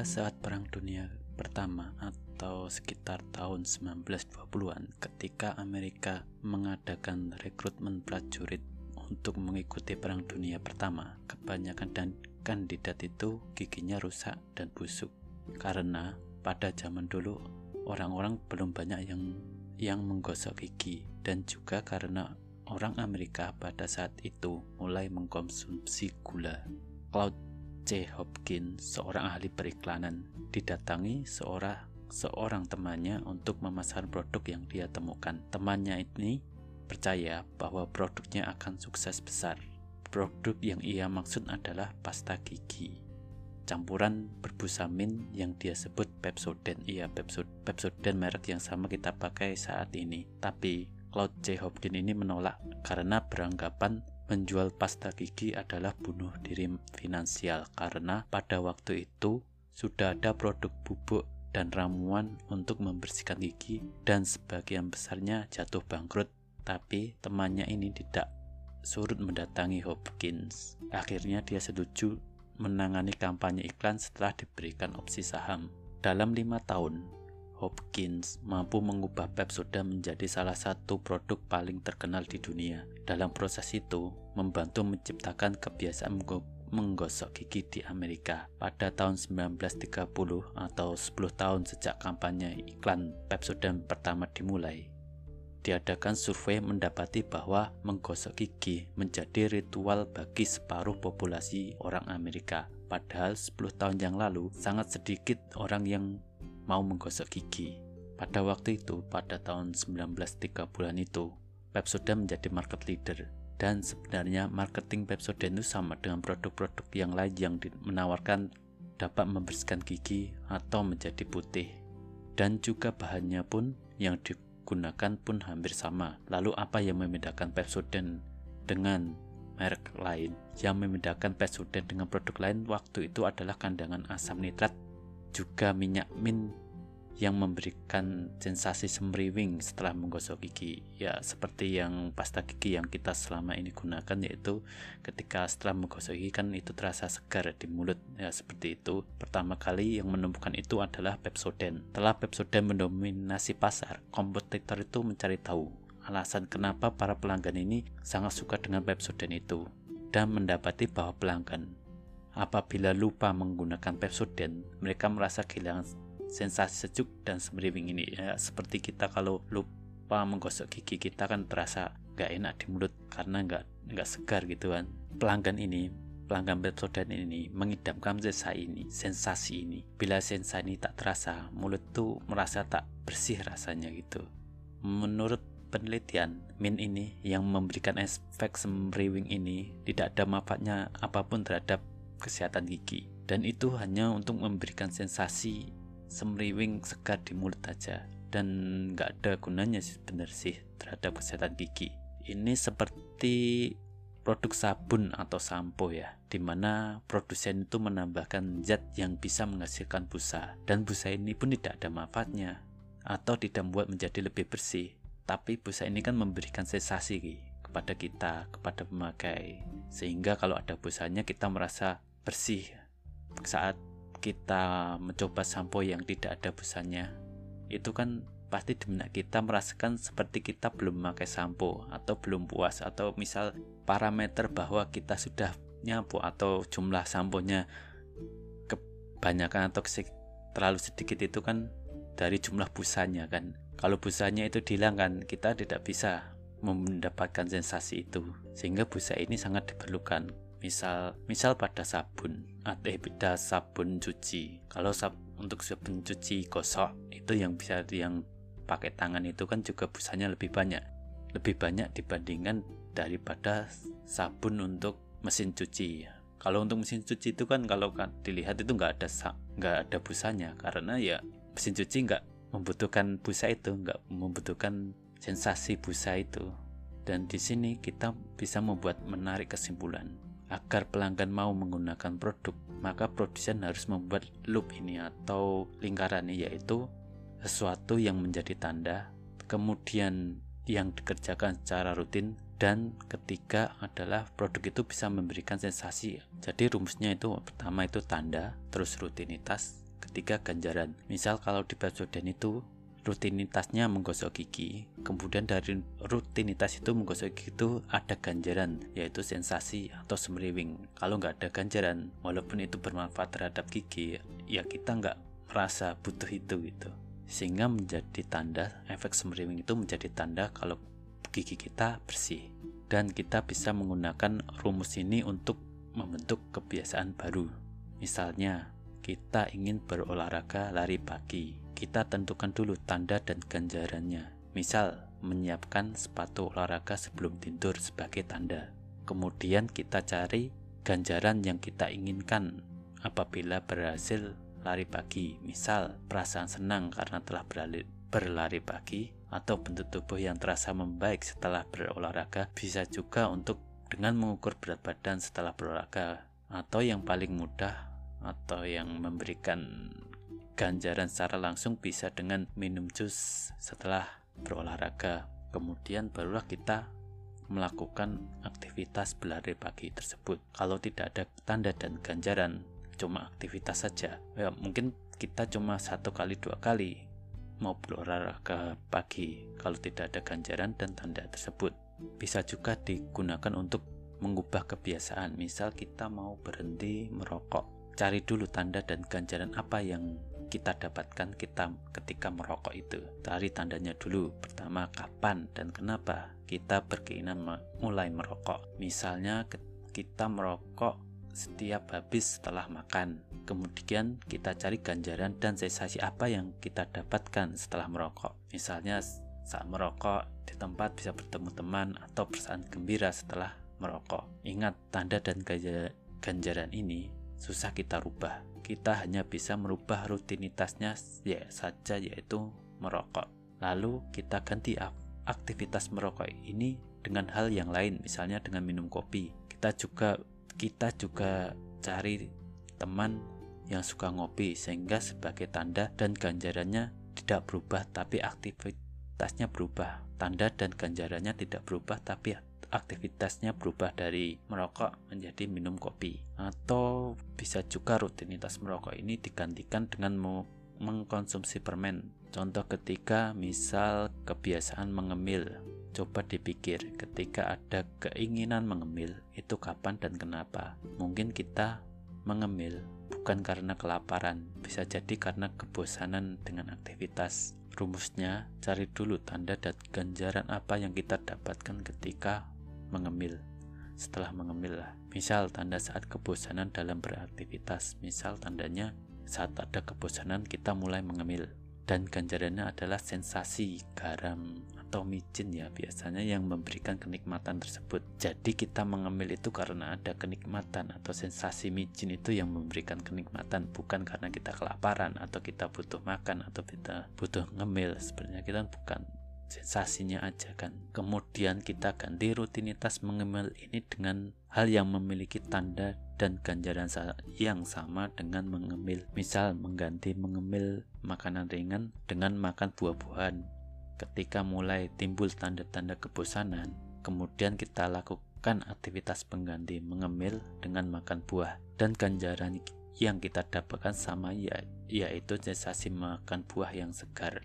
Pada saat Perang Dunia Pertama atau sekitar tahun 1920-an ketika Amerika mengadakan rekrutmen prajurit untuk mengikuti Perang Dunia Pertama, kebanyakan dan kandidat itu giginya rusak dan busuk karena pada zaman dulu orang-orang belum banyak yang yang menggosok gigi dan juga karena orang Amerika pada saat itu mulai mengkonsumsi gula. Claude C. Hopkins, seorang ahli periklanan, didatangi seorang seorang temannya untuk memasarkan produk yang dia temukan. Temannya ini percaya bahwa produknya akan sukses besar. Produk yang ia maksud adalah pasta gigi campuran berbusamin yang dia sebut Pepsodent. Iya, Pepsodent merek yang sama kita pakai saat ini. Tapi Claude J. Hopkins ini menolak karena beranggapan menjual pasta gigi adalah bunuh diri finansial karena pada waktu itu sudah ada produk bubuk dan ramuan untuk membersihkan gigi dan sebagian besarnya jatuh bangkrut tapi temannya ini tidak surut mendatangi Hopkins. Akhirnya dia setuju menangani kampanye iklan setelah diberikan opsi saham. Dalam lima tahun, Hopkins mampu mengubah Pepsodent menjadi salah satu produk paling terkenal di dunia. Dalam proses itu, membantu menciptakan kebiasaan menggosok gigi di Amerika. Pada tahun 1930 atau 10 tahun sejak kampanye iklan Pepsodent pertama dimulai, diadakan survei mendapati bahwa menggosok gigi menjadi ritual bagi separuh populasi orang Amerika. Padahal 10 tahun yang lalu sangat sedikit orang yang mau menggosok gigi. Pada waktu itu, pada tahun 1930 bulan itu, Pepsodent menjadi market leader dan sebenarnya marketing Pepsodent itu sama dengan produk-produk yang lain yang menawarkan dapat membersihkan gigi atau menjadi putih dan juga bahannya pun yang di digunakan pun hampir sama. Lalu apa yang membedakan Pepsodent dengan merek lain? Yang membedakan Pepsodent dengan produk lain waktu itu adalah kandangan asam nitrat juga minyak mint yang memberikan sensasi semriwing setelah menggosok gigi. Ya, seperti yang pasta gigi yang kita selama ini gunakan yaitu ketika setelah menggosok gigi kan itu terasa segar di mulut. Ya, seperti itu. Pertama kali yang menemukan itu adalah Pepsodent. Setelah Pepsodent mendominasi pasar, kompetitor itu mencari tahu alasan kenapa para pelanggan ini sangat suka dengan Pepsodent itu dan mendapati bahwa pelanggan apabila lupa menggunakan Pepsodent, mereka merasa kehilangan sensasi sejuk dan semriwing ini. Ya seperti kita kalau lupa menggosok gigi kita kan terasa gak enak di mulut karena nggak nggak segar gitu kan. Pelanggan ini pelanggan Pepsodent ini mengidamkan sensasi ini sensasi ini. Bila sensasi ini tak terasa mulut tuh merasa tak bersih rasanya gitu. Menurut penelitian min ini yang memberikan efek semriwing ini tidak ada manfaatnya apa pun terhadap kesehatan gigi. Dan itu hanya untuk memberikan sensasi semriwing segar di mulut aja. Dan nggak ada gunanya sih bener sih terhadap kesehatan gigi. Ini seperti produk sabun atau sampo ya di mana produsen itu menambahkan zat yang bisa menghasilkan busa. Dan busa ini pun tidak ada manfaatnya atau tidak membuat menjadi lebih bersih. Tapi busa ini kan memberikan sensasi kepada kita kepada pemakai. Sehingga kalau ada busanya kita merasa bersih saat kita mencoba sampo yang tidak ada busanya. Itu kan pasti di benak kita merasakan seperti kita belum memakai sampo atau belum puas atau misal parameter bahwa kita sudah nyampo atau jumlah samponya kebanyakan atau terlalu sedikit itu kan dari jumlah busanya kan. Kalau busanya itu dihilangkan kita tidak bisa mendapatkan sensasi itu. Sehingga busa ini sangat diperlukan misal misal pada sabun. Atau pada sabun cuci. Kalau sab untuk sabun cuci gosok itu yang bisa yang pakai tangan itu kan juga busanya lebih banyak. Lebih banyak dibandingkan daripada sabun untuk mesin cuci. Kalau untuk mesin cuci itu kan kalau dilihat itu nggak ada nggak ada busanya. Karena ya mesin cuci nggak membutuhkan busa itu nggak membutuhkan sensasi busa itu. Dan di sini kita bisa membuat menarik kesimpulan Agar pelanggan mau menggunakan produk, maka produsen harus membuat loop ini atau lingkaran ini yaitu sesuatu yang menjadi tanda, kemudian yang dikerjakan secara rutin, dan ketiga adalah produk itu bisa memberikan sensasi. Jadi rumusnya itu pertama itu tanda, terus rutinitas, ketika ganjaran. Misal kalau di Baswedan itu rutinitasnya menggosok gigi. Kemudian dari rutinitas itu menggosok gigi itu ada ganjaran yaitu sensasi atau semriwing. Kalau nggak ada ganjaran walaupun itu bermanfaat terhadap gigi ya kita nggak merasa butuh itu gitu. Sehingga menjadi tanda efek semriwing itu menjadi tanda kalau gigi kita bersih. Dan kita bisa menggunakan rumus ini untuk membentuk kebiasaan baru. Misalnya kita ingin berolahraga lari pagi kita tentukan dulu tanda dan ganjarannya. Misal, menyiapkan sepatu olahraga sebelum tidur sebagai tanda. Kemudian kita cari ganjaran yang kita inginkan apabila berhasil lari pagi. Misal, perasaan senang karena telah berlari, berlari pagi atau bentuk tubuh yang terasa membaik setelah berolahraga bisa juga untuk dengan mengukur berat badan setelah berolahraga atau yang paling mudah atau yang memberikan ganjaran secara langsung bisa dengan minum jus setelah berolahraga. Kemudian barulah kita melakukan aktivitas berlari pagi tersebut. Kalau tidak ada tanda dan ganjaran, cuma aktivitas saja. Ya, mungkin kita cuma satu kali dua kali mau berolahraga pagi kalau tidak ada ganjaran dan tanda tersebut. Bisa juga digunakan untuk mengubah kebiasaan. Misal kita mau berhenti merokok, cari dulu tanda dan ganjaran apa yang kita dapatkan kita ketika merokok itu. Cari tandanya dulu. Pertama, kapan dan kenapa kita berkeinginan mulai merokok. Misalnya kita merokok setiap habis setelah makan. Kemudian kita cari ganjaran dan sensasi apa yang kita dapatkan setelah merokok. Misalnya saat merokok di tempat bisa bertemu teman atau perasaan gembira setelah merokok. Ingat, tanda dan ganjaran ini susah kita rubah kita hanya bisa merubah rutinitasnya ya saja yaitu merokok. Lalu kita ganti aktivitas merokok ini dengan hal yang lain, misalnya dengan minum kopi. Kita juga kita juga cari teman yang suka ngopi sehingga sebagai tanda dan ganjarannya tidak berubah tapi aktivitasnya berubah. Tanda dan ganjarannya tidak berubah tapi aktivitasnya berubah dari merokok menjadi minum kopi. Atau bisa juga rutinitas merokok ini digantikan dengan mengkonsumsi permen. Contoh ketika misal kebiasaan mengemil coba dipikir ketika ada keinginan mengemil itu kapan dan kenapa? Mungkin kita mengemil bukan karena kelaparan bisa jadi karena kebosanan dengan aktivitas. Rumusnya cari dulu tanda dan ganjaran apa yang kita dapatkan ketika mengemil. Setelah mengemil lah. Misal tanda saat kebosanan dalam beraktivitas. Misal tandanya saat ada kebosanan kita mulai mengemil. Dan ganjarannya adalah sensasi garam atau micin ya biasanya yang memberikan kenikmatan tersebut. Jadi kita mengemil itu karena ada kenikmatan atau sensasi micin itu yang memberikan kenikmatan bukan karena kita kelaparan atau kita butuh makan atau kita butuh ngemil sebenarnya kita bukan sensasinya aja kan. Kemudian kita ganti rutinitas mengemil ini dengan hal yang memiliki tanda dan ganjaran yang sama dengan mengemil. Misal mengganti mengemil makanan ringan dengan makan buah-buahan. Ketika mulai timbul tanda-tanda kebosanan, kemudian kita lakukan aktivitas pengganti mengemil dengan makan buah dan ganjaran yang kita dapatkan sama ya yaitu sensasi makan buah yang segar.